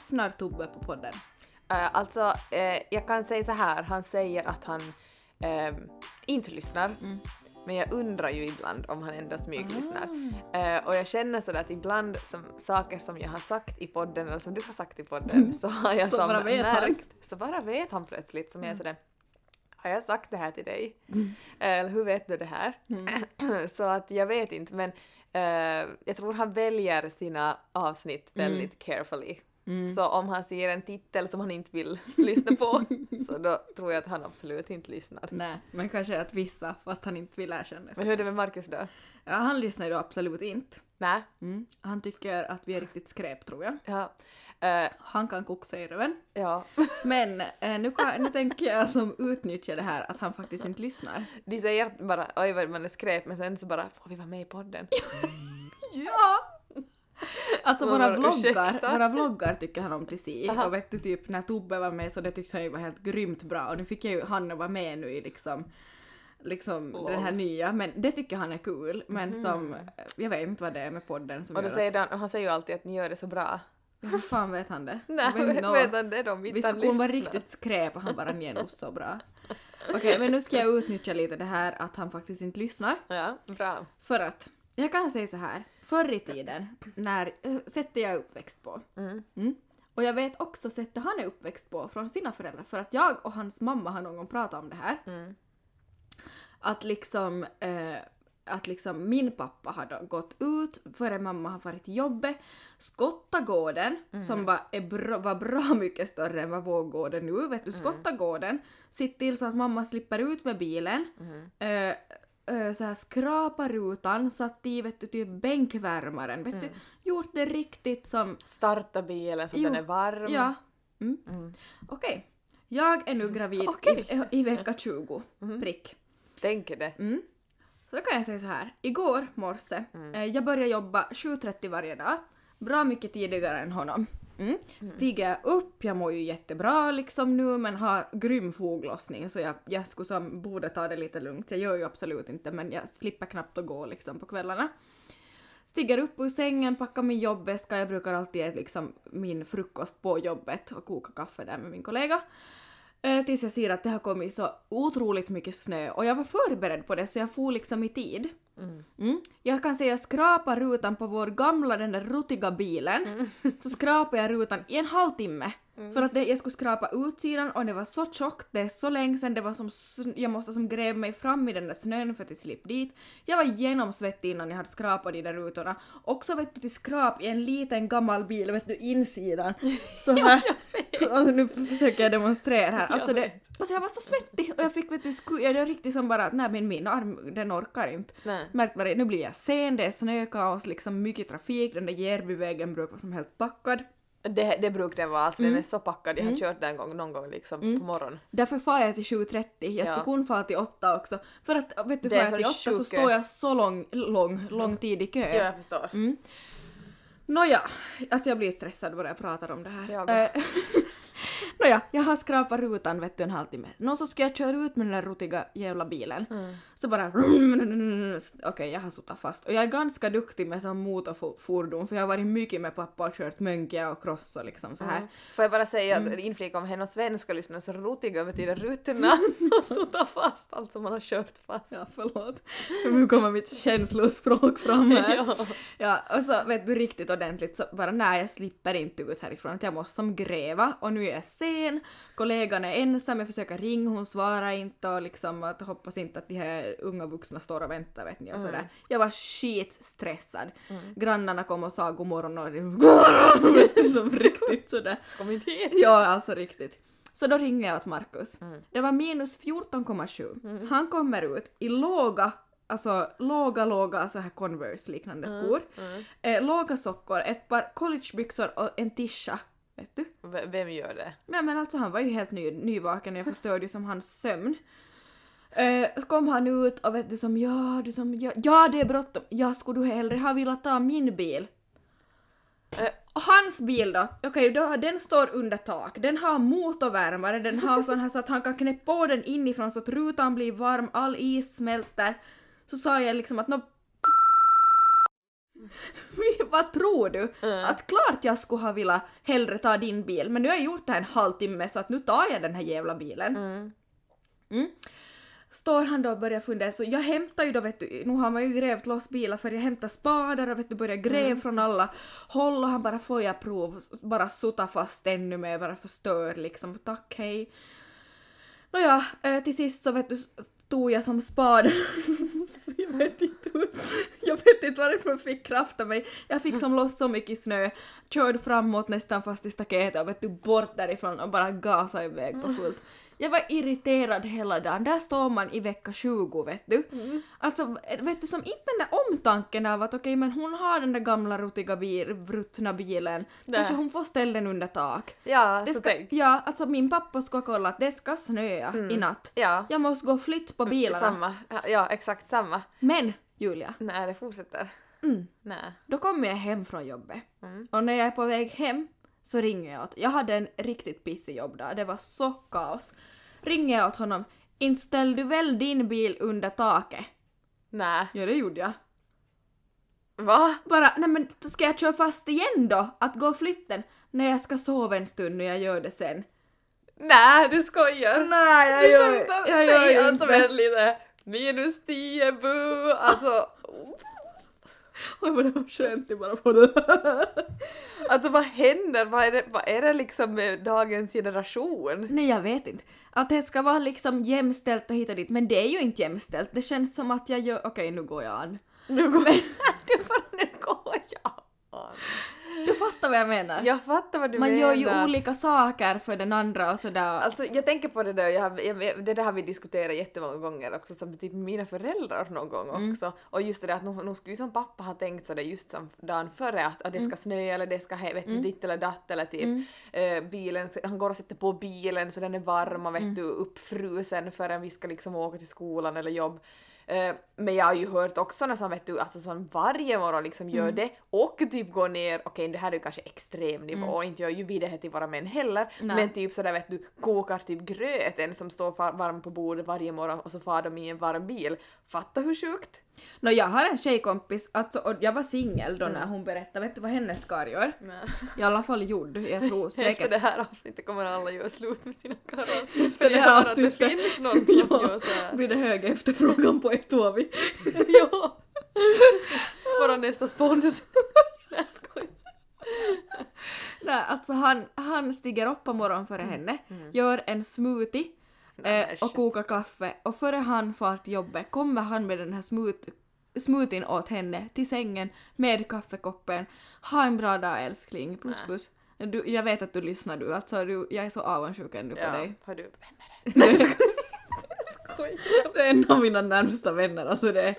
Lyssnar Tobbe på podden? Uh, alltså, uh, jag kan säga så här, han säger att han uh, inte lyssnar. Mm. Men jag undrar ju ibland om han ändå smyglyssnar. Uh, och jag känner sådär att ibland som saker som jag har sagt i podden eller som du har sagt i podden så har jag så som bara vet märkt, han. så bara vet han plötsligt som jag är Mm. sådär har jag sagt det här till dig? Eller hur vet du det här? Mm. så att jag vet inte men eh, jag tror han väljer sina avsnitt Mm. väldigt carefully. Så om han ser en titel som han inte vill lyssna på så då tror jag att han absolut inte lyssnar. Nej, men kanske att vissa, fast han inte vill erkänna Men hur är det med Marcus då? Ja, han lyssnar ju då absolut inte. Nej? Mm. Han tycker att vi är riktigt skräp tror jag. Ja. Eh, Han kan koka i röven. ja. Men eh, nu, kan, nu tänker jag som utnyttja det här att han faktiskt inte lyssnar. De säger bara oj vad man är skräp men sen så bara får vi vara med i podden? Ja! Alltså våra vloggar, ursäkta? våra vloggar tycker han om till si. Aha. Och vet du typ när Tobbe var med så det tyckte han ju var helt grymt bra och nu fick jag ju han att vara med nu i liksom liksom Lol. den här nya men det tycker han är kul men som jag vet inte vad det är med podden som Och gör säger att, han, han säger ju alltid att ni gör det så bra. hur fan vet han det? Nej, vet nå. vet han det då? Mitt Vi han skulle vara lyssnar. riktigt skräp och han bara nj nog så bra. Okej men nu ska jag utnyttja lite det här att han faktiskt inte lyssnar. Ja, bra. För att, jag kan säga så här, förr i tiden, när äh, sättet jag är uppväxt på, Mm. mm, och jag vet också sättet han är uppväxt på från sina föräldrar, för att jag och hans mamma har någon gång pratat om det här, Mm. att liksom, eh, att liksom min pappa har då gått ut före mamma har varit till jobbet, skottat gården som var, bra, var bra mycket större än vad vår gård är nu, vet du, skotta gården, sitt till så att mamma slipper ut med bilen, Mm. eh, eh, så här skrapa rutan, satt i vet du, typ bänkvärmaren, vet du, gjort det riktigt som, Starta bilen så att den är varm. ja. Mm. Mm. Okej. Jag är nu gravid Okej. i, i vecka 20, prick. Tänk det. Mm. Så då kan jag säga så här. Igår morse, eh, jag började jobba 7.30 varje dag. Bra mycket tidigare än honom. Mm. Stiger jag upp, jag mår ju jättebra liksom nu men har grym foglossning så jag, jag skulle som borde ta det lite lugnt. Jag gör ju absolut inte men jag slipper knappt att gå liksom på kvällarna. Stiger upp ur sängen, packar min jobbväska, jag brukar alltid äta liksom min frukost på jobbet och koka kaffe där med min kollega. Eh, tills jag ser att det har kommit så otroligt mycket snö och jag var förberedd på det så jag for liksom i tid. Mm. Mm. Jag kan säga skrapa rutan på vår gamla den där rutiga bilen. Så skrapade jag rutan i en halvtimme. För att det, jag skulle skrapa utsidan och det var så tjockt, det är så länge sedan, det var som jag måste som gräva mig fram i den där snön för att slippa dit. Jag var genomsvettig innan jag hade skrapat de där rutorna. Också vet du till skrap i en liten gammal bil, vet du insidan. Så här. alltså, nu försöker jag demonstrera här. Alltså det, alltså jag var så svettig och jag fick vet du, sku, jag, var riktigt som bara att nej men min arm den orkar inte. Nej. Märkt vad det är, nu blir jag sen, det är snökaos, liksom mycket trafik, den där Järbyvägen brukar vara som helt packad. Det, det brukar den vara, alltså Mm. den är så packad. Jag har kört den gång, någon gång liksom på morgonen. Därför far jag till 7.30, jag ska Ja. kunna fara till 8 också. För att vet du, far är jag till 8 sån så sjuk- står jag så lång, lång, lång tid i kö. Ja, jag förstår. Mm. Nåja, alltså jag blir stressad bara jag pratar om det här. Jag Nåja, jag har skrapat rutan vet du en halvtimme. Nå så ska jag köra ut med den där rutiga jävla bilen. Mm. Så bara Okej, jag har suttit fast. Och jag är ganska duktig med sån motorfordon för jag har varit mycket med pappa och kört mönkia och cross och liksom så här. Mm. Får jag bara säga Mm. att inflika om henne och svenska lyssnare så rutiga betyder rutorna och sutta fast, alltså man har kört fast. Ja, förlåt. För nu kommer mitt känslospråk fram här. Ja. Ja, och så vet du riktigt ordentligt så bara nej jag slipper inte ut härifrån att jag måste som gräva och nu är jag sen, kollegan är ensam, jag försöker ringa, hon svarar inte och liksom att hoppas inte att de här unga vuxna står och väntar vet ni och sådär. Jag var skitstressad. Grannarna kom och sa god morgon och det som riktigt sådär. Kom inte hit! Ja, alltså riktigt. Så då ringde jag åt Markus. Mm. Det var minus 14,7. Han kommer ut i låga, alltså låga, låga så här Converse-liknande skor. Mm. Eh, låga sockor, ett par collegebyxor och en tisha. Vet du? V- Vem gör det? Men, men alltså han var ju helt ny, nyvaken och jag förstörde ju som hans sömn. Så kom han ut och vet du som ja, du som ja, ja det är bråttom. Ja, skulle du hellre ha velat ta min bil? Och hans bil då? Okej, då, den står under tak. Den har motorvärmare, den har sån här så att han kan knäppa på den inifrån så att rutan blir varm, all is smälter. Så sa jag liksom att. vad tror du? Mm. Att klart jag skulle ha velat hellre ta din bil, men nu har jag gjort det här en halvtimme så att nu tar jag den här jävla bilen. Mm. Mm. Står han då och börjar fundera, så jag hämtar ju då vet du, nu har man ju grävt loss bilar för jag hämtar spadar och vet du börjar gräva Mm. från alla håll och han bara får jag prov, bara sutta fast ännu mer, bara förstör liksom, tack hej. Nåja, eh, till sist så vet du, tog jag som spad. jag vet jag vet inte varifrån jag fick kraft av mig. Jag fick som loss så mycket snö, körde framåt nästan fast i staketet och vet du bort därifrån och bara gasade iväg på fullt. Jag var irriterad hela dagen. Där står man i vecka 20 vet du. Mm. Alltså vet du som inte den där omtanken av att okej men hon har den där gamla rutiga bil, ruttna bilen. Nej. Kanske hon får ställa den under tak. Ja, Det så ska, tänk. ja, alltså min pappa ska kolla att det ska snöa i natt. Ja, Jag måste gå och flytta på bilarna. samma. Ja, exakt samma. Men Julia, Nej, det fortsätter. mm, Nej. då kommer jag hem från jobbet. Mm. Och när jag är på väg hem så ringer jag åt, jag hade en riktigt pissig jobbdag, det var så kaos. Ringer jag åt honom, inte ställ du väl din bil under taket? Nej. Ja det gjorde jag. Va? Bara, nej men ska jag köra fast igen då? Att gå den? Nej jag ska sova en stund och jag gör det sen. Nej, du skojar! Nej Du skämtar? jag gör Nej, inte. alltså lite. Minus 10 bu! Alltså, Oj vad det var skönt bara på det. alltså vad händer? Vad är det, vad är det liksom med dagens generation? Nej jag vet inte. Att det ska vara liksom jämställt och hit och dit, men det är ju inte jämställt. Det känns som att jag gör... Okej nu går jag an. Nu går, du bara, nu går jag an. Du fattar vad jag menar? Jag fattar vad du Man menar. gör ju olika saker för den andra och sådär. Alltså jag tänker på det där, jag, har- jag, det där har vi diskuterat jättemånga gånger också, som typ mina föräldrar någon gång Mm. också. Och just det där att nu, nu skulle ju som pappa ha tänkt sådär just som dagen före att, att det ska snöa eller det ska vet du, ditt eller datt eller typ Mm. eh, bilen, han går och sätter på bilen så den är varm och vet Mm. du uppfrusen förrän vi ska liksom åka till skolan eller jobb. Eh, men jag har ju hört också när som vet du, alltså som varje morgon liksom gör Mm. det och typ går ner, okej det här är ju kanske extrem nivå, inte gör ju vi det här till våra män heller, Mm. Nej. men typ sådär vet du, kokar typ gröten som står varm på bordet varje morgon och så far de i en varm bil. Fatta hur sjukt? Nå jag har en tjejkompis, alltså, och jag var singel då Mm. när hon berättade, vet du vad hennes karl gör? I alla fall gjorde, jag tror Efter säkert. det här avsnittet kommer alla göra slut med sina karlar. Efter För det här att det finns någon som Ja. gör såhär. blir det hög efterfrågan på Etovi. ja! Vara nästa spons. Jag skojar. Nej, alltså han, han stiger upp på morgonen före henne, gör en smoothie Nej, eh, och kokar kaffe och före han far till jobbet kommer han med den här smooth, smoothien åt henne till sängen med kaffekoppen. Ha en bra dag älskling, puss puss. Du, jag vet att du lyssnar du, alltså du, jag är så avundsjuk ändå på Ja, dig. har du... Vem är det? Nej, jag skojar. Jag skojar. Det är en av mina närmsta vänner, alltså det.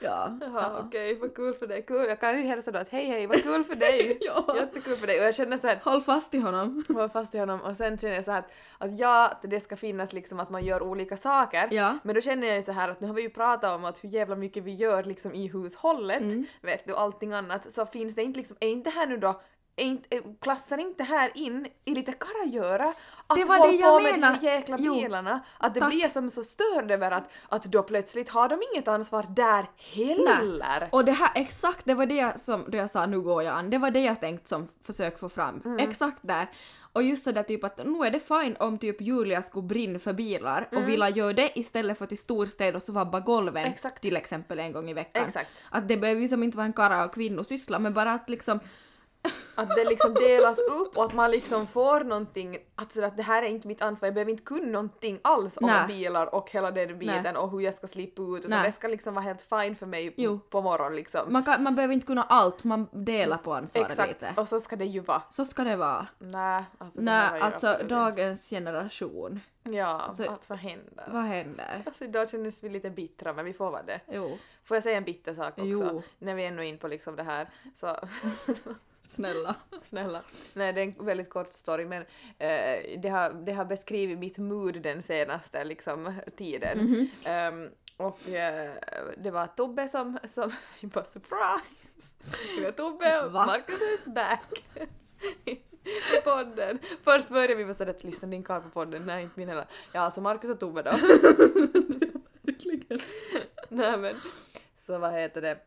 Ja. Jaha, ja. okej, vad kul för dig. Kul. Jag kan ju hälsa då att hej hej, vad kul för dig. Ja. Jättekul för dig. Och jag känner så här Håll fast i honom. håller fast i honom och sen känner jag så här att, att ja, det ska finnas liksom att man gör olika saker. Ja. Men då känner jag ju så här att nu har vi ju pratat om att hur jävla mycket vi gör liksom i hushållet, Mm. vet du, allting annat, så finns det inte liksom, är inte här nu då inte, eh, klassar inte här in i lite karagöra att Det var hålla det jag på med de menar. här jäkla Jo. bilarna? Att det Tack. blir som så störd över att, att då plötsligt har de inget ansvar där heller. Och det här, exakt det var det som, då jag sa nu går jag an, det var det jag tänkt som försök få fram. Mm. Exakt där. Och just sådär typ att nu är det fine om typ Julia skulle brinna för bilar och vilja göra det istället för till storstäder och så vabba golven Mm. Exakt. till exempel en gång i veckan. Exakt. Att det behöver ju som inte vara en kara och kvinnosyssla men bara att liksom Att det liksom delas upp och att man liksom får någonting, att, så att det här är inte mitt ansvar, jag behöver inte kunna någonting alls om Nej. bilar och hela den biten Nej. och hur jag ska slippa ut utan Nej. det ska liksom vara helt fine för mig Jo. på morgonen liksom. man, kan, man behöver inte kunna allt, man delar på ansvaret Exakt, lite. och så ska det ju vara. Så ska det vara. Nej, alltså Nej, alltså dagens generation. Ja, alltså- att vad händer? Vad händer? Alltså idag kändes vi lite bittra men vi får vara det. Jo, Får jag säga en bitter sak också? Jo. När vi är ännu in på liksom det här så snälla. Snälla. Nej, det är en väldigt kort story men eh, det, har, det har beskrivit mitt mood den senaste liksom, tiden. Mhm. Ehm, och eh, det var Tobbe som, som bara surprise! Det var Tobbe och Va? Marcus is back! I podden. Först började vi med sådär att lyssna din karl på podden, nej inte min heller. Ja alltså Marcus och Tobbe då. Verkligen. nej men så vad heter det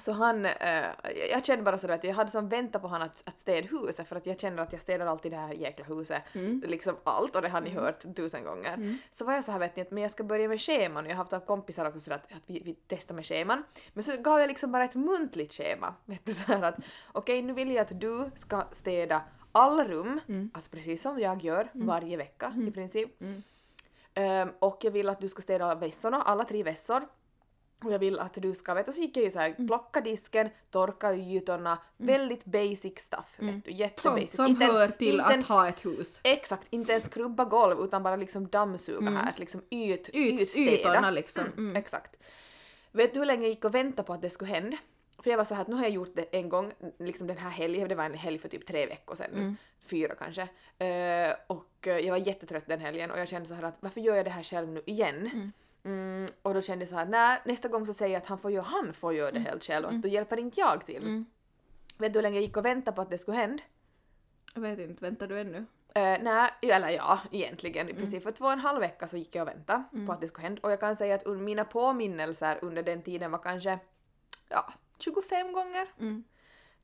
så han, eh, jag kände bara sådär att jag hade som väntat på honom att, att städa huset för att jag känner att jag städar alltid det här jäkla huset, liksom allt och det har ni hört tusen gånger. Så var jag så här vet ni att men jag ska börja med scheman och jag har haft kompisar också sådär att, att vi, vi testar med scheman. Men så gav jag liksom bara ett muntligt schema. Vet du så att okej nu vill jag att du ska städa alla rum, alltså precis som jag gör varje vecka i princip. Ehm, och jag vill att du ska städa vässorna, alla tre vässor. Och jag vill att du ska, vet du, så gick jag ju såhär, Mm. plocka disken, torka ytorna, väldigt basic stuff, vet du, Sånt jättebasic. som Inte ens- hör till att ens- ha ett hus. Exakt, inte ens skrubba golv utan bara liksom dammsuga här, liksom yt, Yt- ytstäda. ytorna liksom. Mm, Exakt. Vet du hur länge jag gick och väntade på att det skulle hända? För jag var så här att nu har jag gjort det en gång, liksom den här helgen, det var en helg för typ tre veckor sedan, nu, fyra kanske. Eh, och eh, jag var jättetrött den helgen och jag kände så här att varför gör jag det här själv nu igen? Mm, och då kände jag så här, nej nästa gång så säger jag att han får göra, han får göra det helt själv och att då hjälper inte jag till. Vet du hur länge jag gick och väntade på att det skulle hända? Jag vet inte, väntar du ännu? Uh, nej, eller ja, egentligen. I princip för två och en halv vecka så gick jag och väntade på att det skulle hända. Och jag kan säga att mina påminnelser under den tiden var kanske ja, 25 gånger.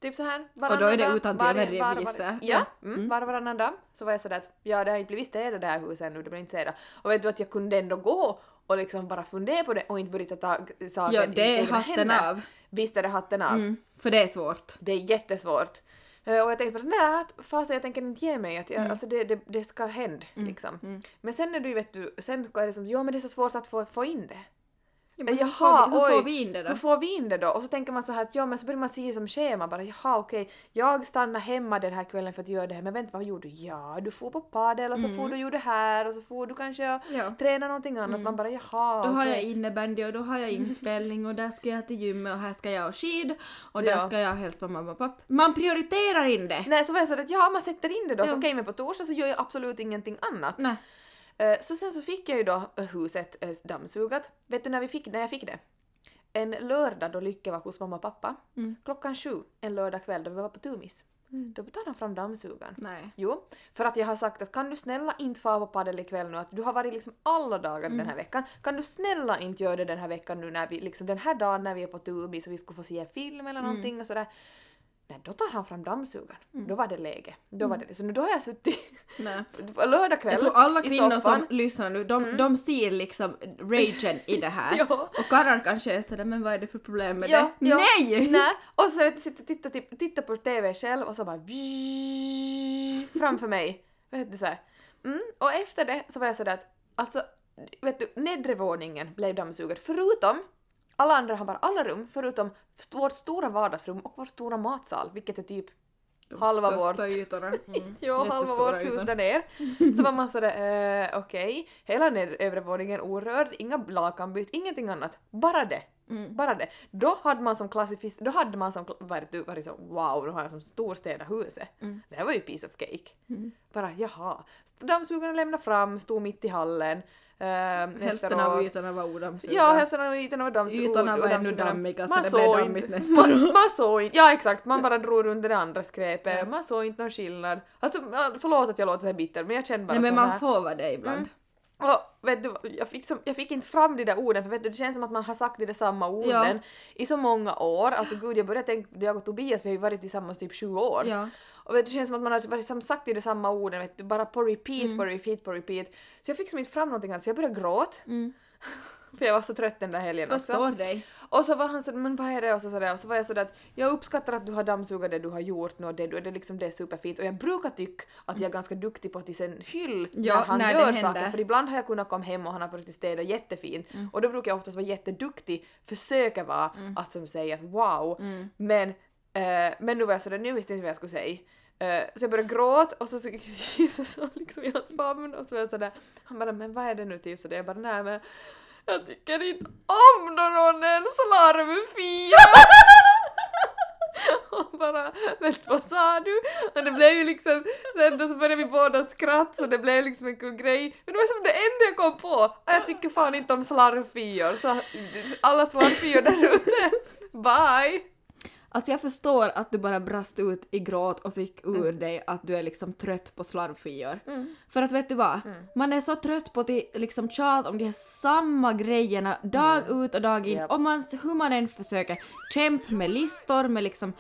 Typ så här. Och då är det utan till varje- ja. Mm, var och varannan dag så var jag sådär att ja, det har inte blivit städat det här huset ännu, det blir inte städat. Och vet du att jag kunde ändå gå och liksom bara fundera på det och inte börja ta saken Ja, det är hatten händer. av. Visst är det hatten av. Mm, för det är svårt. Det är jättesvårt. Eh, Och jag tänkte bara nej, fasen jag tänker inte ge mig, att jag, alltså det, det, det ska hända liksom. Men sen när du vet du, sen är det som ja men det är så svårt att få, få in det. Ja, men hur Jaha, får vi, hur får oj, vi in det då? Hur får vi in det då? Och så tänker man så här att ja men så börjar man se som schema bara jaha okej, jag stannar hemma den här kvällen för att göra det här men vänta vad gjorde du? Ja du får på padel och så får du gjorde det här och så får du kanske och Ja. träna någonting annat. Man bara jaha Då har jag innebandy och då har jag inspelning och där ska jag till gymmet och här ska jag ha skid och där Ja. ska jag hälsa på mamma och pappa. Man prioriterar in det! Nej så var jag så att ja man sätter in det då, att Ja. okej men på torsdag så gör jag absolut ingenting annat. Nej. Eh, Så sen så fick jag ju då eh, huset eh, dammsugat. Vet du när, vi fick, när jag fick det? En lördag då Lycke var hos mamma och pappa. Mm. Klockan sju en lördag kväll då vi var på Tumis. Då tar han fram dammsugaren. Nej. Jo, för att jag har sagt att kan du snälla inte fara på padel ikväll nu, att du har varit liksom alla dagar den här veckan, kan du snälla inte göra det den här veckan nu när vi, liksom den här dagen när vi är på Tumis och vi skulle få se en film eller någonting och sådär. Nej, då tar han fram dammsugaren. Då var det läge. Då var det det. Så nu då har jag suttit lördag kväll Jag tror alla kvinnor som lyssnar nu, de, de ser liksom ragen i det här. Ja. Och karlar kanske är sådär, men vad är det för problem med Ja, det? ja. Nej! Nej! Och så sitter titta, titta, titta på TV själv och så bara framför mig. Vet du så. Mm. Och efter det så var jag sådär att alltså vet du, nedre våningen blev dammsugad förutom alla andra har bara alla rum förutom vårt stora vardagsrum och vår stora matsal vilket är typ halva vårt. Mm. Ja, halva vårt hus där ner. Så var man sådär, eh, okej, hela ner, övre våningen orörd, inga lakan bytt, ingenting annat. Bara det. Mm. Bara det. Då hade man som klassifis, då hade man som, varit, varit så wow, då har jag som storstädat huset. Mm. Det här var ju piece of cake. Bara jaha. Dammsugarna lämnade fram, stod mitt i hallen. Uh, Hälften av ytorna var odammsugna. Ja, hälften av ytorna var dammsugna. Ytorna var ännu dammiga, så Man det blev inte. dammigt nästa man, man såg inte. Ja exakt, man bara drog under det andra skräpet. Man såg inte någon skillnad. Alltså förlåt att jag låter så här bitter men jag känner bara Nej men man här. får vara det ibland. Mm. Och vet du, jag fick, som, jag fick inte fram de där orden för vet du, det känns som att man har sagt de där samma orden i så många år. Alltså gud jag började tänka, jag och Tobias vi har ju varit tillsammans typ sju år. Ja. Och vet, du, det känns som att man har varit som sagt de där samma orden vet du, bara på repeat, Mm. på repeat, på repeat. Så jag fick som inte fram någonting så jag började gråta. för jag var så trött den där helgen också. Mm. Förstår dig. Och så var han så men vad är det? Och så, sådär. och så var jag sådär att jag uppskattar att du har dammsugat det du har gjort nu och det, det, liksom, det är superfint. Och jag brukar tycka att jag är ganska duktig på att sen hyll Ja, när han när gör saker. För ibland har jag kunnat komma hem och han har börjat städa jättefint. Och då brukar jag oftast vara jätteduktig, försöka vara att som säga att wow. Men, eh, men nu var jag sådär, nu visste jag inte vad jag skulle säga. Eh, så jag började gråta och så så, så, så liksom i hans famn och så var jag sådär, han bara men vad är det nu typ sådär, jag bara nej men jag tycker inte om då någon är en slarvfia! Och bara, vet vad sa du? Och det blev ju liksom, sen då så började vi båda skratta så det blev liksom en kul grej. Men det var som det enda jag kom på, och jag tycker fan inte om slarvfior. Så alla slarvfior där ute, bye! Alltså jag förstår att du bara brast ut i gråt och fick ur Mm. dig att du är liksom trött på slarvfior. För att vet du vad? Mm. Man är så trött på att liksom tjat om de här samma grejerna dag ut och dag in. Japp. Och man, hur man än försöker kämpa med listor, med liksom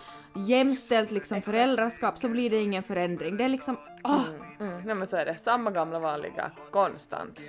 jämställt liksom föräldraskap så blir det ingen förändring. Det är liksom, åh! Mm, nej men så är det. Samma gamla vanliga, konstant.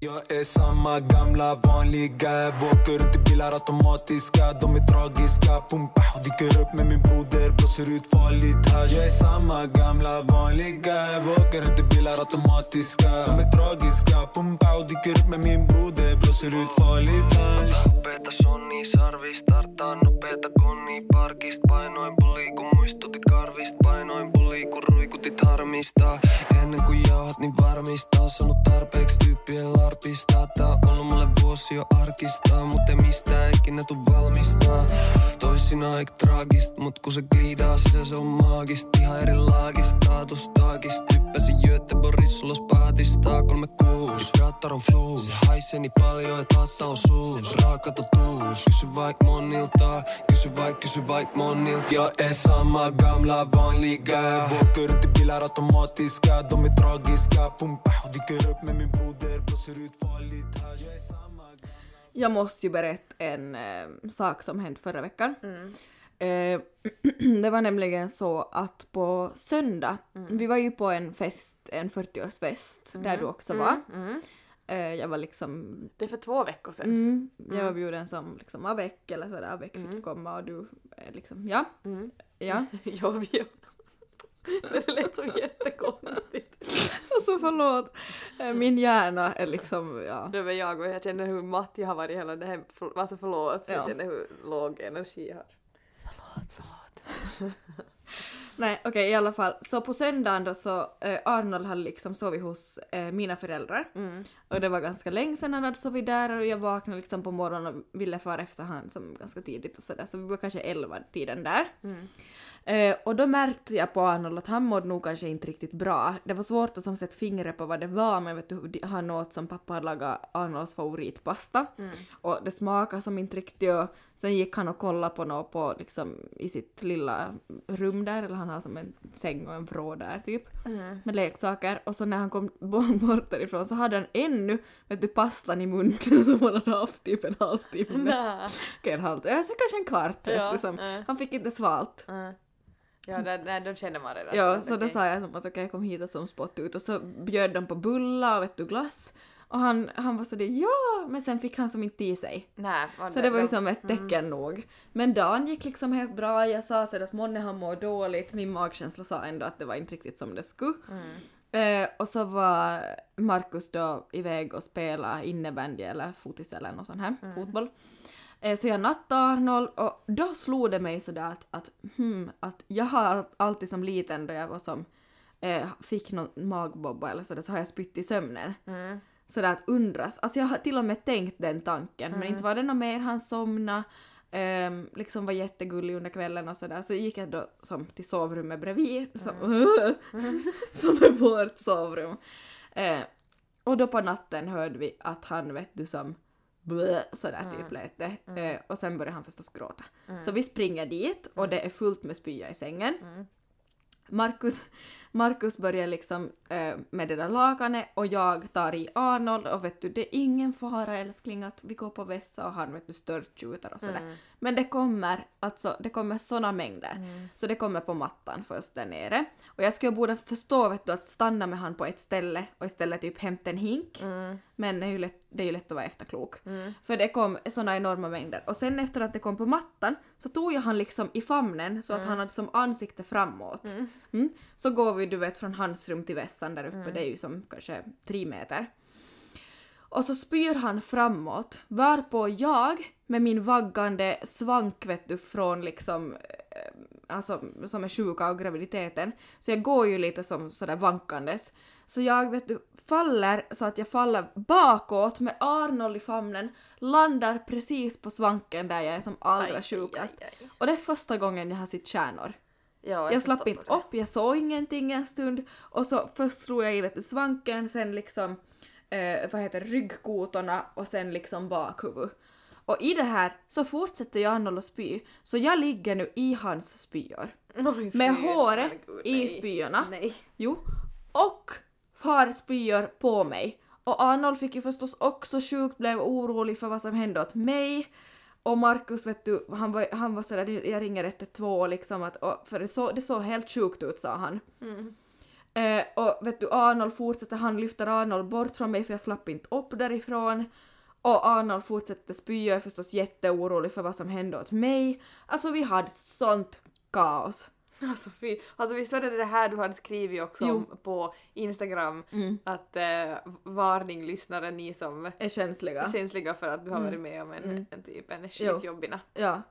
Jag är samma gamla vanliga. Åker runt i bilar automatiska. De är tragiska. Pumpa dyker upp med min broder Blåser ut farligt hasch Jag är samma gamla vanliga. Åker runt i bilar automatiska. De är tragiska. Pumpa dyker upp med min broder Blåser ut farligt hasch Upeeta sonni sarvi startaa nopeeta konni parkist Painoin puli kun muistutit karvista. Painoin tarmistaa Ennen kuin jauhat niin varmista On saanut tarpeeksi tyyppien larpista Tää on ollut mulle vuosi jo arkista Mut ei mistään ikinä tuu valmista Toisinaan eik traagist Mut kun se gliidaa sisään se on maagist. Ihan eri laagista Staatustaakista Typpäsin Göteborgissa ulos paatista Kolme kuus Vibraattor on fluus Se haisee niin paljon et hassa on suus Raaka totuus Kysy vaik monilta Kysy vaik, kysy vaik monilta. Jag är samma gamla vanliga Åker runt i bilar automatiska De är tragiska Pumpa dyker upp med min broder Blåser ut farligt hasch Jag är samma Jag måste ju berätta en eh, sak som hände förra veckan. Mm. Eh, det var nämligen så att på söndag, Mm. vi var ju på en fest, en 40-årsfest där du också var. Mm. Eh, jag var liksom, Det är för två veckor sedan. mm, jag var bjuden som liksom avec eller sådär, avec fick komma och du liksom, ja, Mm. ja. Jag vet. Det lät så jättekonstigt. Alltså förlåt, Eh, min hjärna är liksom, ja. Det var jag och jag känner hur matt jag har varit hela det här. Alltså förlåt, Ja. jag känner hur låg energi jag har. Förlåt, förlåt. Nej okej i alla fall, så på söndagen då så, eh, Arnold hade liksom sovit hos eh, mina föräldrar. Mm. Och det var ganska länge sedan han hade sovit där och jag vaknade liksom på morgonen och ville fara efter han som ganska tidigt och sådär så vi var kanske elva tiden där. Mm. Eh, och då märkte jag på Arnold att han mådde nog kanske inte riktigt bra. Det var svårt att som sätta fingret på vad det var men vet du, han åt som pappa hade lagat Arnolds favoritpasta. Mm. Och det smakade som inte riktigt och sen gick han och kollade på något på liksom i sitt lilla rum där eller han har som en säng och en vrå där typ Mm. med leksaker och så när han kom bo- bort därifrån så hade han ännu vet du pastan i munnen som han hade haft typ en halvtimme. Okej, en halvtimme, så kanske en kvart vet Ja, du, som, äh. Han fick inte svalt. Mm. Ja, där, där, då känner man redan. Ja, så då okej. sa jag som att okej, jag kom hit och som spott ut och så bjöd de på bullar och vet du glass. Och han, han var sådär ja, men sen fick han som inte i sig. Nä, Så det var ju som ett tecken nog. Men dagen gick liksom helt bra, jag sa så att månne han mår dåligt, min magkänsla sa ändå att det var inte riktigt som det skulle. Eh, och så var Markus då iväg och spela innebandy eller fotis eller något sånt här, fotboll. Eh, så jag nattade Arnold och då slog det mig sådär att, att, hmm, att jag har alltid som liten då jag var som eh, fick någon magbobba eller sådär så har jag spytt i sömnen. Mm. Sådär att undras. Alltså jag har till och med tänkt den tanken men Mm. inte var det något mer. Han somnade, ehm, liksom var jättegullig under kvällen och sådär. Så gick jag då som till sovrummet bredvid, som, som är vårt sovrum. Eh, och då på natten hörde vi att han vet du som blö, sådär Mm. typ lät det. Eh, och sen började han förstås gråta. Så vi springer dit och det är fullt med spya i sängen. Mm. Markus, Markus börjar liksom eh, med det där lakanet och jag tar i Arnold och vet du det är ingen fara älskling att vi går på vässa och han vet du störtskjuter och sådär. Mm. Men det kommer alltså, det kommer såna mängder. Så det kommer på mattan först där nere. Och jag skulle borde förstå vet du att stanna med han på ett ställe och istället typ hämta en hink. Mm. Men det är ju lätt, det är ju lätt att vara efterklok. Mm. För det kom såna enorma mängder. Och sen efter att det kom på mattan så tog jag han liksom i famnen så att han hade som ansikte framåt. Mm. Så går vi du vet från hans rum till vässan där uppe, det är ju som kanske tre meter. Och så spyr han framåt, varpå jag med min vaggande svank vet du från liksom, eh, alltså som är sjuk av graviditeten, så jag går ju lite som sådär vankandes. Så jag vet du faller så att jag faller bakåt med Arnold i famnen, landar precis på svanken där jag är som allra Aj, sjukast. aj, aj. Och det är första gången jag har sett stjärnor. Ja, Jag slapp inte det. upp, jag såg ingenting en stund och så först slog jag i vet du, svanken, sen liksom eh, vad heter ryggkotorna och sen liksom bakhuvud. Och i det här så fortsätter Arnold att spy, så jag ligger nu i hans spyor. Oj, Med håret herregud, i spyorna. Nej. Jo. Och har spyor på mig. Och Arnold fick ju förstås också sjukt, blev orolig för vad som hände åt mig. Och Markus vet du, han var, han var sådär, jag ringer 112 liksom att, och, för det såg, det såg helt sjukt ut sa han. Mm. Eh, och vet du, Arnold fortsätter, han lyfter Arnold bort från mig för jag slapp inte upp därifrån. Och Arnold fortsätter spy, jag är förstås jätteorolig för vad som hände åt mig. Alltså vi hade sånt kaos. Alltså fy. Alltså visst var det det här du hade skrivit också Jo. om på Instagram Mm. att eh, varning lyssnare ni som Är känsliga. känsliga för att du har varit med om en, Mm. en typ en Jo. skitjobbig natt. Ja.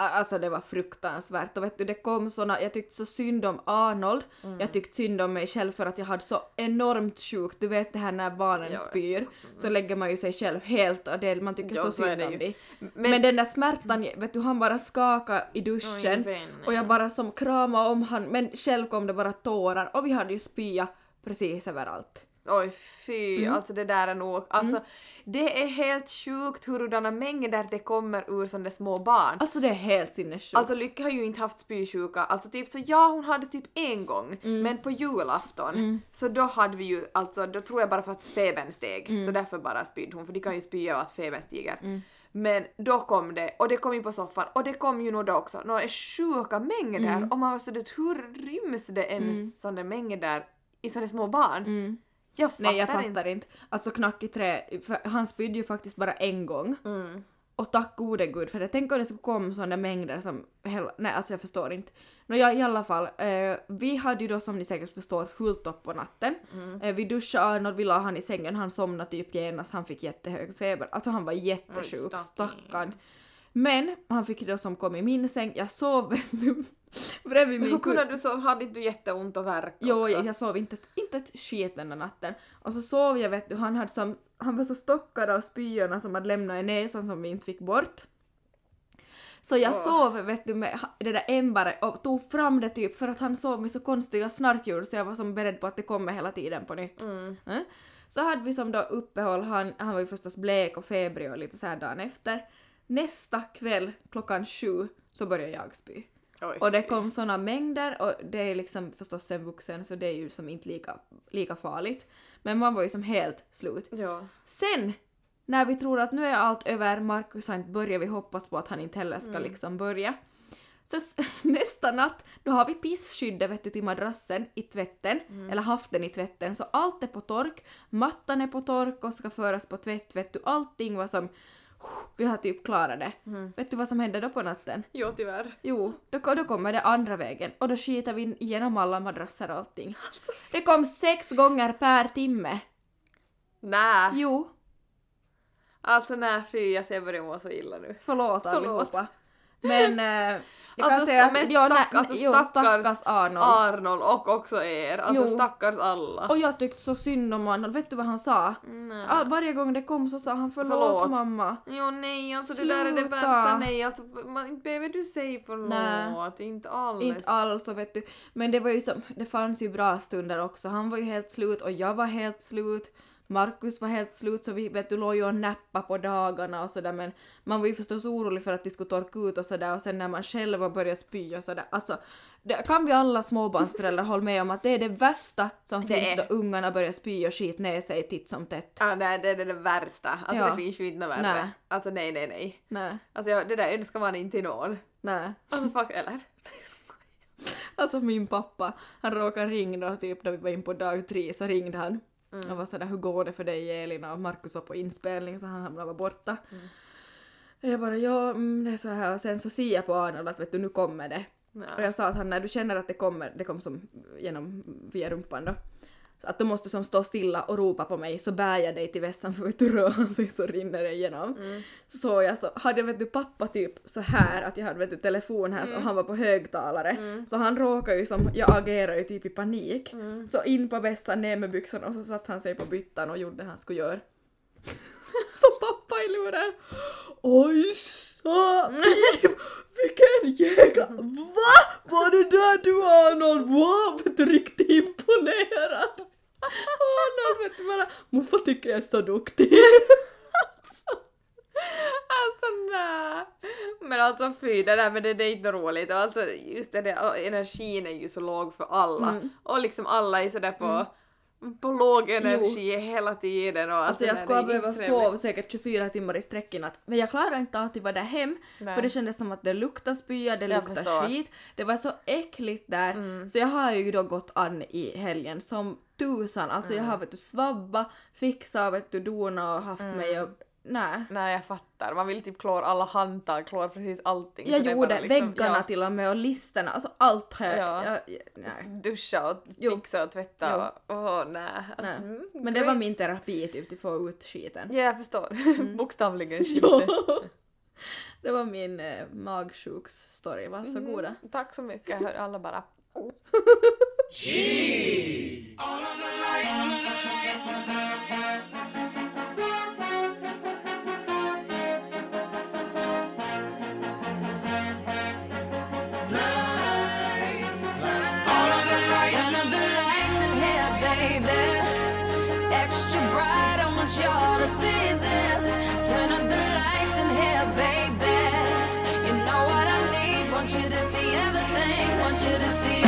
Alltså det var fruktansvärt och vet du det kom såna, jag tyckte så synd om Arnold, Mm. jag tyckte synd om mig själv för att jag hade så enormt sjukt, du vet det här när barnen Ja, spyr just så lägger man ju sig själv helt och det, man tycker Ja, så så synd om dig. Men, Men, den där smärtan, vet du han bara skakade i duschen vän. och jag bara som kramade om han men själv kom det bara tårar och vi hade ju spya precis överallt. Oj fy, Mm. alltså det där är nog, alltså det är helt sjukt hurudana mängder det kommer ur sådana där små barn. Alltså det är helt sinnessjukt. Alltså Lycka har ju inte haft spysjuka, alltså typ så ja hon hade typ en gång, Mm. men på julafton så då hade vi ju, alltså då tror jag bara för att febern steg, Mm. så därför bara spydde hon för de kan ju spy av att febern stiger. Men då kom det, och det kom ju på soffan, och det kom ju nog då också, några sjuka mängder Mm. och man var sådär hur ryms det ens sådana mängder i sådana små barn? Jag fattar. Nej jag inte. fattar inte. Alltså knack i trä, han spydde ju faktiskt bara en gång. Mm. Och tack gode gud för det. Tänk om det skulle komma sådana mängder som hela, nej alltså jag förstår inte. Nå ja, i alla fall, eh, vi hade ju då som ni säkert förstår fullt upp på natten. Mm. Eh, vi duschade Arnold, vi la han i sängen, han somnade typ genast, han fick jättehög feber. Alltså han var jättesjuk, stackarn. Men han fick då som kom i min säng, jag sov bredvid min Hur kunde du så, hade inte du jätteont och värk Jo, också? jag, jag sov inte ett, inte ett skit den där natten. Och så sov jag vet du, han hade som, han var så stockad av spyorna som hade lämnat i näsan som vi inte fick bort. Så jag Åh. sov vet du med det där ämbaret och tog fram det typ för att han sov med så konstiga snarkljud så jag var som beredd på att det kommer hela tiden på nytt. Mm. Mm. Så hade vi som då uppehåll, han, han var ju förstås blek och febrig och lite så här dagen efter. Nästa kväll klockan sju så började jag spy. Oj, Och det kom såna mängder och det är liksom förstås en vuxen så det är ju som inte lika, lika farligt. Men man var ju som helt slut. Ja. Sen när vi tror att nu är allt över, Markus har inte börjat, vi hoppas på att han inte heller ska Mm. liksom börja. Så nästa natt, då har vi pisskyddet vet du till madrassen i tvätten, Mm. eller haft den i tvätten, så allt är på tork, mattan är på tork och ska föras på tvätt, vet du, allting var som, vi har typ klarat det. Mm. Vet du vad som hände då på natten? Jo, tyvärr. Jo, då, då kommer det andra vägen och då skiter vi igenom alla madrasser och allting. Alltså. Det kom sex gånger per timme. Nä. Jo, Alltså nej fy, jag ser börjar må så illa nu. förlåt, Förlåt. Men eh, jag kan Alltså, säga att jo, stack- alltså, jo, stackars stackars Arnold. Arnold och också er, alltså Jo. stackars alla. Och jag tyckte så synd om Arnold, vet du vad han sa? Nej. Varje gång det kom så sa han förlåt, Förlåt. mamma. Jo nej, alltså det där är det Sluta. värsta nej, alltså man, behöver du säga förlåt, Nej. inte alls. Inte alls vet du. Men det var ju som, det fanns ju bra stunder också. Han var ju helt slut och jag var helt slut. Markus var helt slut så vi vet du låg ju och nappa på dagarna och sådär men man var ju förstås orolig för att de skulle torka ut och sådär och sen när man själv har börjat spy och sådär. Alltså, det kan vi alla småbarnsföräldrar hålla med om att det är det värsta som Det finns är. då ungarna börjar spy och skit ner sig titt som tätt. Ja, nej, det är det värsta. Alltså Ja. det finns ju inte något värre. Nej. Alltså nej, nej, nej. Nej, Alltså jag, det där önskar man inte till någon. nej. Alltså fuck, eller? Alltså min pappa, han råkade ringa då typ när vi var in på dag tre så ringde han och var sådär hur går det för dig Elina och Markus var på inspelning så han hamnade borta. Och jag bara ja mm, det är så här och sen så ser jag på Arnold att vet du nu kommer det. Och Nej. jag sa att han när du känner att det kommer, det kom som genom via rumpan då. Att då måste som stå stilla och ropa på mig så bär jag dig till vässan för vet du rör han sig så rinner det igenom. Mm. Så jag så hade jag vet du pappa typ så här att jag hade vet du telefon här och han var på högtalare. Mm. Så han råkade ju som, jag agerade ju typ i panik. Mm. Så in på vässan, ner med byxorna och så satt han sig på byttan och gjorde det han skulle göra. så pappa i luren. Oj sa vilken jäkla... Va? Var det där du Arnold? Wow, vet du riktigt imponerad. Arnold vet du bara, morfar tycker jag är så duktig. Alltså Men alltså fy, det där med det, det är inte roligt. Och alltså just det och energin är ju så låg för alla. Mm. Och liksom alla är sådär på, på låg energi hela tiden. Och Alltså jag nej, skulle behöva sova säkert 24 timmar i sträck natt. Men jag klarade inte alltid vara där hem Nej. för det kändes som att det luktade spya, det Jag luktade. Mm. skit. Det var så äckligt där. Så jag har ju då gått an i helgen som tusan. Alltså Mm. jag har vet du svabba, fixat vet du dona och haft Mm. mig och nej. Nej jag fattar, man vill typ klora alla handtag, klora precis allting. Jag det gjorde liksom- väggarna ja, till och med och listerna, alltså allt har jag, Ja. jag, jag nej. Duscha och Jo. fixa och tvätta Jo. och åh nej. nej. Mm, Men det var min terapi typ att få ut skiten. Ja jag förstår. Mm. Bokstavligen Ja. Det var min eh, magsjuksstory, varsågoda. Mm, tack så mycket, jag hör alla bara Turn Want you to see everything. Want you to see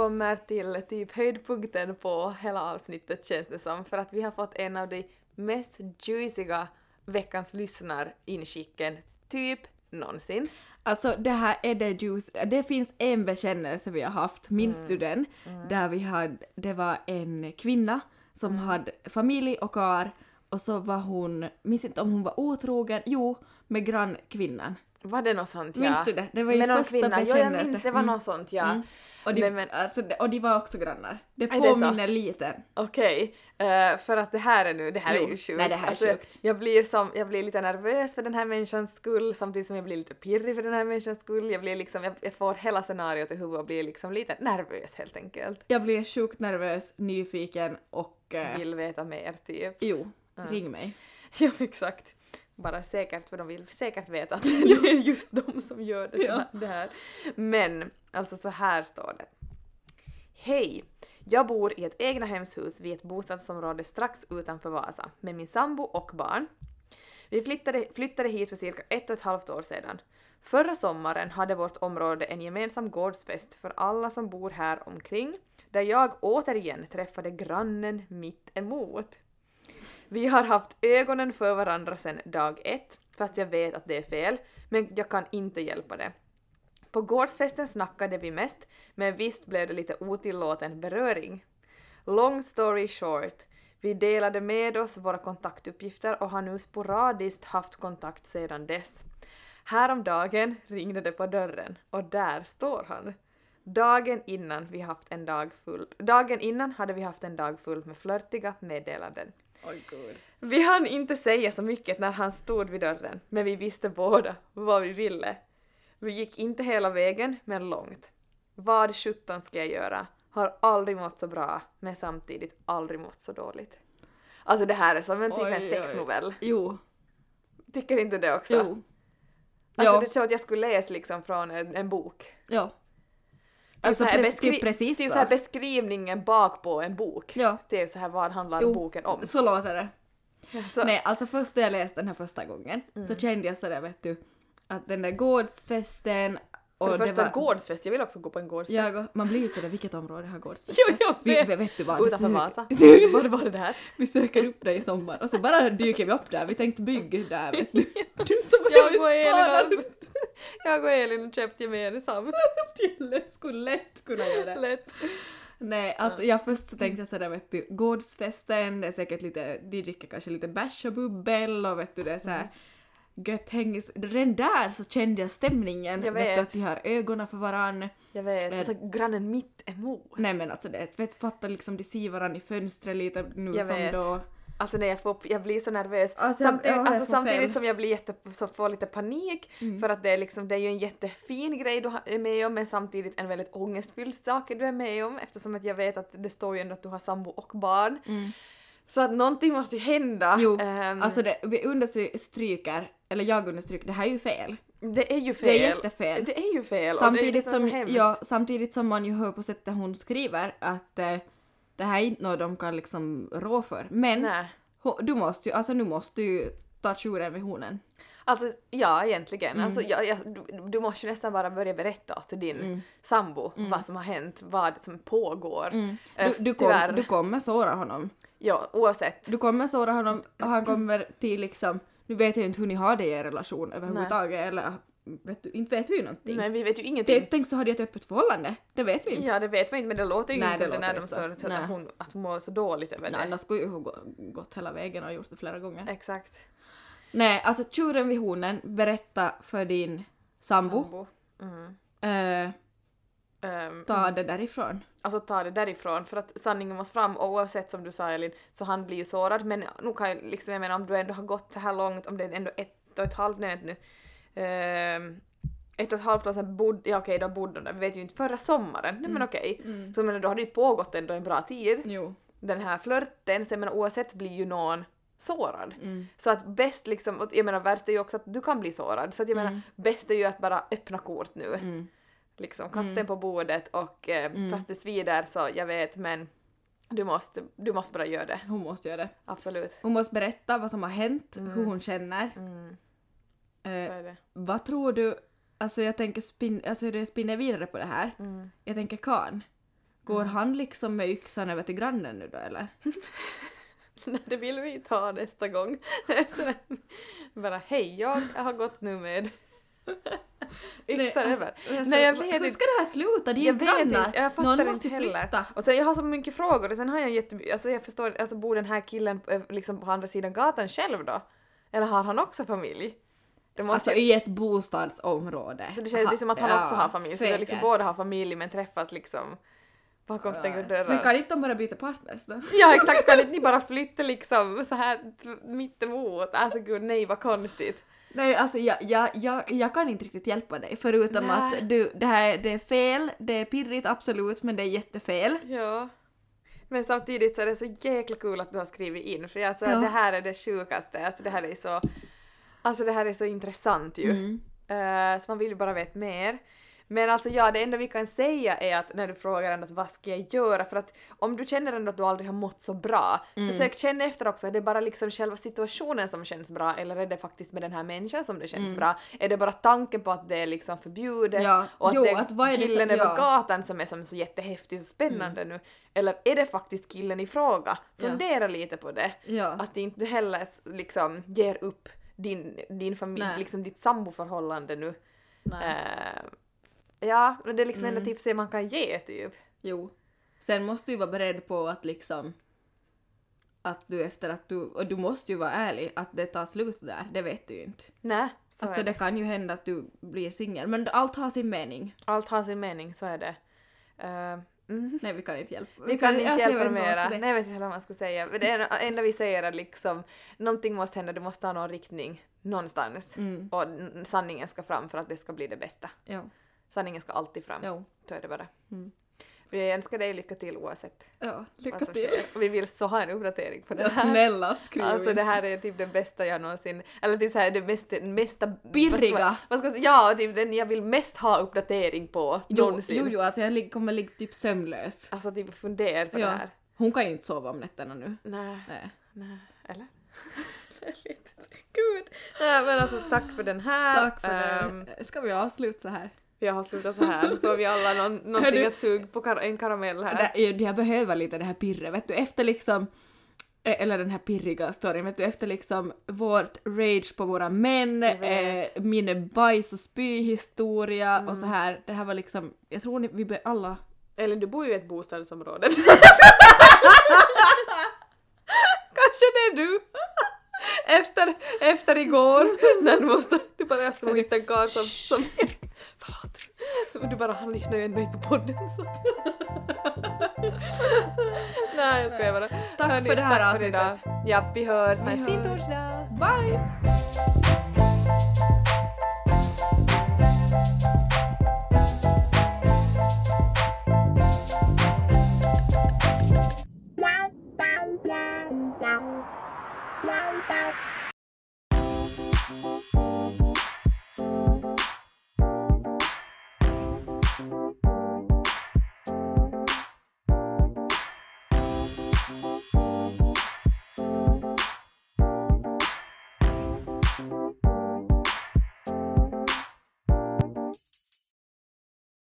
Kommer till typ höjdpunkten på hela avsnittet känns det som, för att vi har fått en av de mest juiciga veckans lyssnarinskicken typ någonsin. Alltså det här är det juice, det finns en bekännelse vi har haft, minns Mm. du den? Där vi hade, det var en kvinna som Mm. hade familj och kar och så var hon, minns inte om hon var otrogen, jo, med grannkvinnan. Var det något sånt ja? Minns du det? Det var ju Med första kvinna, jo jag minns det var Mm. något sånt ja. Mm. Och, de, Nej, men- alltså, och de var också grannar. Det Är det påminner lite. Okej, eh, för att det här är nu, det här Jo, är ju sjukt. nej, det här är alltså, sjukt. Jag blir, som, jag blir lite nervös för den här människans skull samtidigt som jag blir lite pirrig för den här människans skull. Jag blir liksom, jag, jag får hela scenariot i huvudet och blir liksom lite nervös helt enkelt. Jag blir sjukt nervös, nyfiken och... eh, Vill veta mer typ. jo, ring mig. Ja, exakt. Bara säkert, för de vill säkert veta att det är just de som gör det, Ja. det här. Men, alltså så här står det. Hej! Jag bor i ett egna hemshus vid ett bostadsområde strax utanför Vasa med min sambo och barn. Vi flyttade, flyttade hit för cirka ett och ett halvt år sedan. Förra sommaren hade vårt område en gemensam gårdsfest för alla som bor här omkring, där jag återigen träffade grannen mitt emot. Vi har haft ögonen för varandra sedan dag ett, fast jag vet att det är fel, men jag kan inte hjälpa det. På gårdsfesten snackade vi mest, men visst blev det lite otillåten beröring. Long story short, vi delade med oss våra kontaktuppgifter och har nu sporadiskt haft kontakt sedan dess. Häromdagen ringde det på dörren och där står han. Dagen innan, vi haft en dag full, dagen innan hade vi haft en dag full med flörtiga meddelanden. Oj gud. Vi hann inte säga så mycket när han stod vid dörren, men vi visste båda vad vi ville. Vi gick inte hela vägen, men långt. Vad sjutton ska jag göra? Har aldrig mått så bra, men samtidigt aldrig mått så dåligt. Alltså det här är som en typ en sexnovell. Jo. Tycker inte du det också? Jo. Alltså Ja. det är så att jag skulle läsa liksom från en, en bok. Ja. Alltså så här beskri- precis typ så. så här beskrivningen bak på en bok. Ja. Det är så här vad handlar Jo, boken om. Så låter det. Så, Nej, alltså först när jag läste den här första gången Mm. så kände jag sådär vet du att den där gårdsfesten och för det första var... gårdsfest, jag vill också gå på en gårdsfest. Jag, man blir ju sådär, vilket område har gårdsfest? Jo, jag Vi, vet. vet, vet du vad? Utanför vi, Vasa. Var det var det där? vi söker upp dig i sommar och så bara dyker vi upp där, vi tänkte bygga där vet du. du så Jag vi och Elin jag och Elin köpte gemensamt. det, skulle lätt kunna göra det. Lätt. Nej, alltså jag först så tänkte jag sådär vet du, gårdsfesten, det är säkert lite, de dricker kanske lite bärs och bubbel och vet du det är såhär gött häng. Redan där så kände jag stämningen. Jag Vet du vet. att de har ögonen för varann. Jag vet. Eh, Och så grannen mitt emot. Nej men alltså det, vet fatta liksom de ser varandra i fönstret lite nu Jag som vet. då. Alltså när jag får, jag blir så nervös. Alltså, samtidigt ja, jag alltså, samtidigt fel. som jag blir jätte, så får lite panik Mm. för att det är liksom, det är ju en jättefin grej du är med om men samtidigt en väldigt ångestfylld sak du är med om eftersom att jag vet att det står ju ändå att du har sambo och barn. Så att någonting måste ju hända. Mm. Jo, Ehm, alltså det, vi understryker, eller jag understryker, det här är ju fel. det är ju fel. Det är jättefel. Det är ju fel. Samtidigt och det är det som, är som, så hemskt. ja, samtidigt som man ju hör på sättet hon skriver att eh, det här är inte något de kan liksom rå för. Men Nej. du måste ju, alltså nu måste du ju ta tjuren vid hornen. Alltså ja, egentligen. Mm. Alltså, ja, ja, du, du måste ju nästan bara börja berätta till din Mm. sambo vad som har hänt, vad som pågår. Eh, Du, du, kom, du kommer såra honom. Ja, oavsett. Du kommer såra honom och han kommer till liksom, nu vet jag inte hur ni har det i er relation överhuvudtaget eller vet du, inte vet vi ju någonting. Nej, vi vet ju ingenting. Det, tänk så har de ett öppet förhållande, det vet vi inte. Ja, det vet man inte, men det låter ju Nej, inte som det när de står så att hon, att hon mår så dåligt över Nej, det. annars skulle ju gå- gått hela vägen och gjort det flera gånger. Exakt. Nej, alltså tjuren vid hornen, berätta för din sambo. Sambo. Mm. Eh, Ehm, ta det därifrån. Alltså ta det därifrån för att sanningen måste fram och oavsett som du sa Elin så han blir ju sårad men nu kan ju liksom jag menar om du ändå har gått så här långt om det är ändå ett och ett halvt, nej nu. Ehm, ett och ett halvt år sedan bodde, ja okej då bodde de där, vi vet ju inte förra sommaren, nej men okej. Så jag menar då har det ju pågått ändå en bra tid. Jo. den här flörten, så jag menar oavsett blir ju någon sårad. Mm. Så att bäst liksom, jag menar värst är ju också att du kan bli sårad, så att jag menar bäst är ju att bara öppna kort nu. Mm. Liksom katten på bordet och eh, fast det svider så jag vet men du måste, du måste bara göra det. Hon måste göra det. Absolut. Hon måste berätta vad som har hänt, hur hon känner. Mm, Eh, vad tror du, alltså jag tänker spin, alltså det spinner vidare på det här. Mm. Jag tänker Kan. Går han liksom med yxan över till grannen nu då eller? Nej, det vill vi ta nästa gång. Bara hej, jag har gått nu med yxan Nej, över. Alltså, Nej jag hur vet ska inte. det här sluta? Det är ju Jag grannar. inte, jag fattar Någon inte måste ju heller. flytta. Och sen jag har så mycket frågor och sen har jag jättemycket, alltså jag förstår, alltså bor den här killen eh, liksom på andra sidan gatan själv då? Eller har han också familj? Det måste Alltså ju, i ett bostadsområde. så det känns ju som att han också har familj, så det är liksom säkert. båda har familj men träffas liksom bakom stängda dörrar. Men kan inte de bara byta partners då? Ja exakt, kan inte ni bara flytta liksom så här mittemot? Alltså gud nej vad konstigt. Nej, alltså jag, jag, jag, jag kan inte riktigt hjälpa dig förutom Nej. att du, det här det är fel, det är pirrigt absolut men det är jättefel. Ja. Men samtidigt så är det så jäkla kul att du har skrivit in för jag tror Ja. det här är det sjukaste, alltså det här är så Alltså det här är så intressant ju. Mm. Eh, så man vill ju bara veta mer. Men alltså ja, det enda vi kan säga är att när du frågar ändå att vad ska jag göra? För att om du känner ändå att du aldrig har mått så bra, Mm. försök känna efter också, är det bara liksom själva situationen som känns bra eller är det faktiskt med den här människan som det känns bra? Är det bara tanken på att det är liksom förbjudet Mm. Ja, och att jo, det är att är det killen som- över ja. Mm. gatan som är som så jättehäftig och spännande nu? Eller är det faktiskt killen i fråga? Ja. Fundera lite på det. Ja. Att inte du heller liksom ger upp din, din familj, Nej. liksom ditt samboförhållande nu. Eh, ja, men det är liksom Mm. enda tipset man kan ge typ. Jo. Sen måste du vara beredd på att liksom att du efter att du, och du måste ju vara ärlig att det tar slut där, det vet du ju inte. Nej, så alltså är det det. kan ju hända att du blir singel, men allt har sin mening. Allt har sin mening, så är det. Eh, mm. Nej vi kan inte hjälpa. Vi kan inte alltså, jag hjälpa inte vad mera. Nej, jag vet inte heller vad man ska säga. Men Det enda, vi säger är liksom, någonting måste hända, du måste ha någon riktning någonstans. Mm. Och sanningen ska fram för att det ska bli det bästa. Jo, Sanningen ska alltid fram. jo. Så är det bara. Mm. Vi önskar dig lycka till oavsett Ja, vad lycka som till. sker. Och vi vill så ha en uppdatering på det Ja, här. snälla skriv Alltså in. det här är typ det bästa jag någonsin, eller typ såhär det mesta, mesta Pirriga. Vad ska, man- vad? Ja, typ den jag vill mest ha uppdatering på Jo, någonsin. jo, jo, alltså jag kommer ligga typ sömnlös. Alltså typ fundera på Ja. det här. Hon kan ju inte sova om nätterna nu. Nej, Nej. nej, eller? Gud. Nej men alltså tack för den här. Tack för Ehm, det. Ska vi avsluta så här? Jag har slutat så här. Får vi alla någon, någonting att suga på kar- en karamell här. Det, jag behöver lite det här pirret, vet du, efter liksom eh, eller den här pirriga storyn, vet du, efter liksom vårt rage på våra män, eh. Mm. min bajs och spyhistoria och så här. Det här var liksom, jag tror ni, vi be alla Eller du bor ju i ett bostadsområde. Kanske det är du. Efter, efter igår, när du måste, du bara jag ska nog hitta en karl som, som förlåt. Du bara, han lyssnar ju ändå inte på podden så. Nej jag skojar bara. Tack för det här tack för idag. avsnittet. Ja, vi hörs. Ha en fin torsdag. Bye!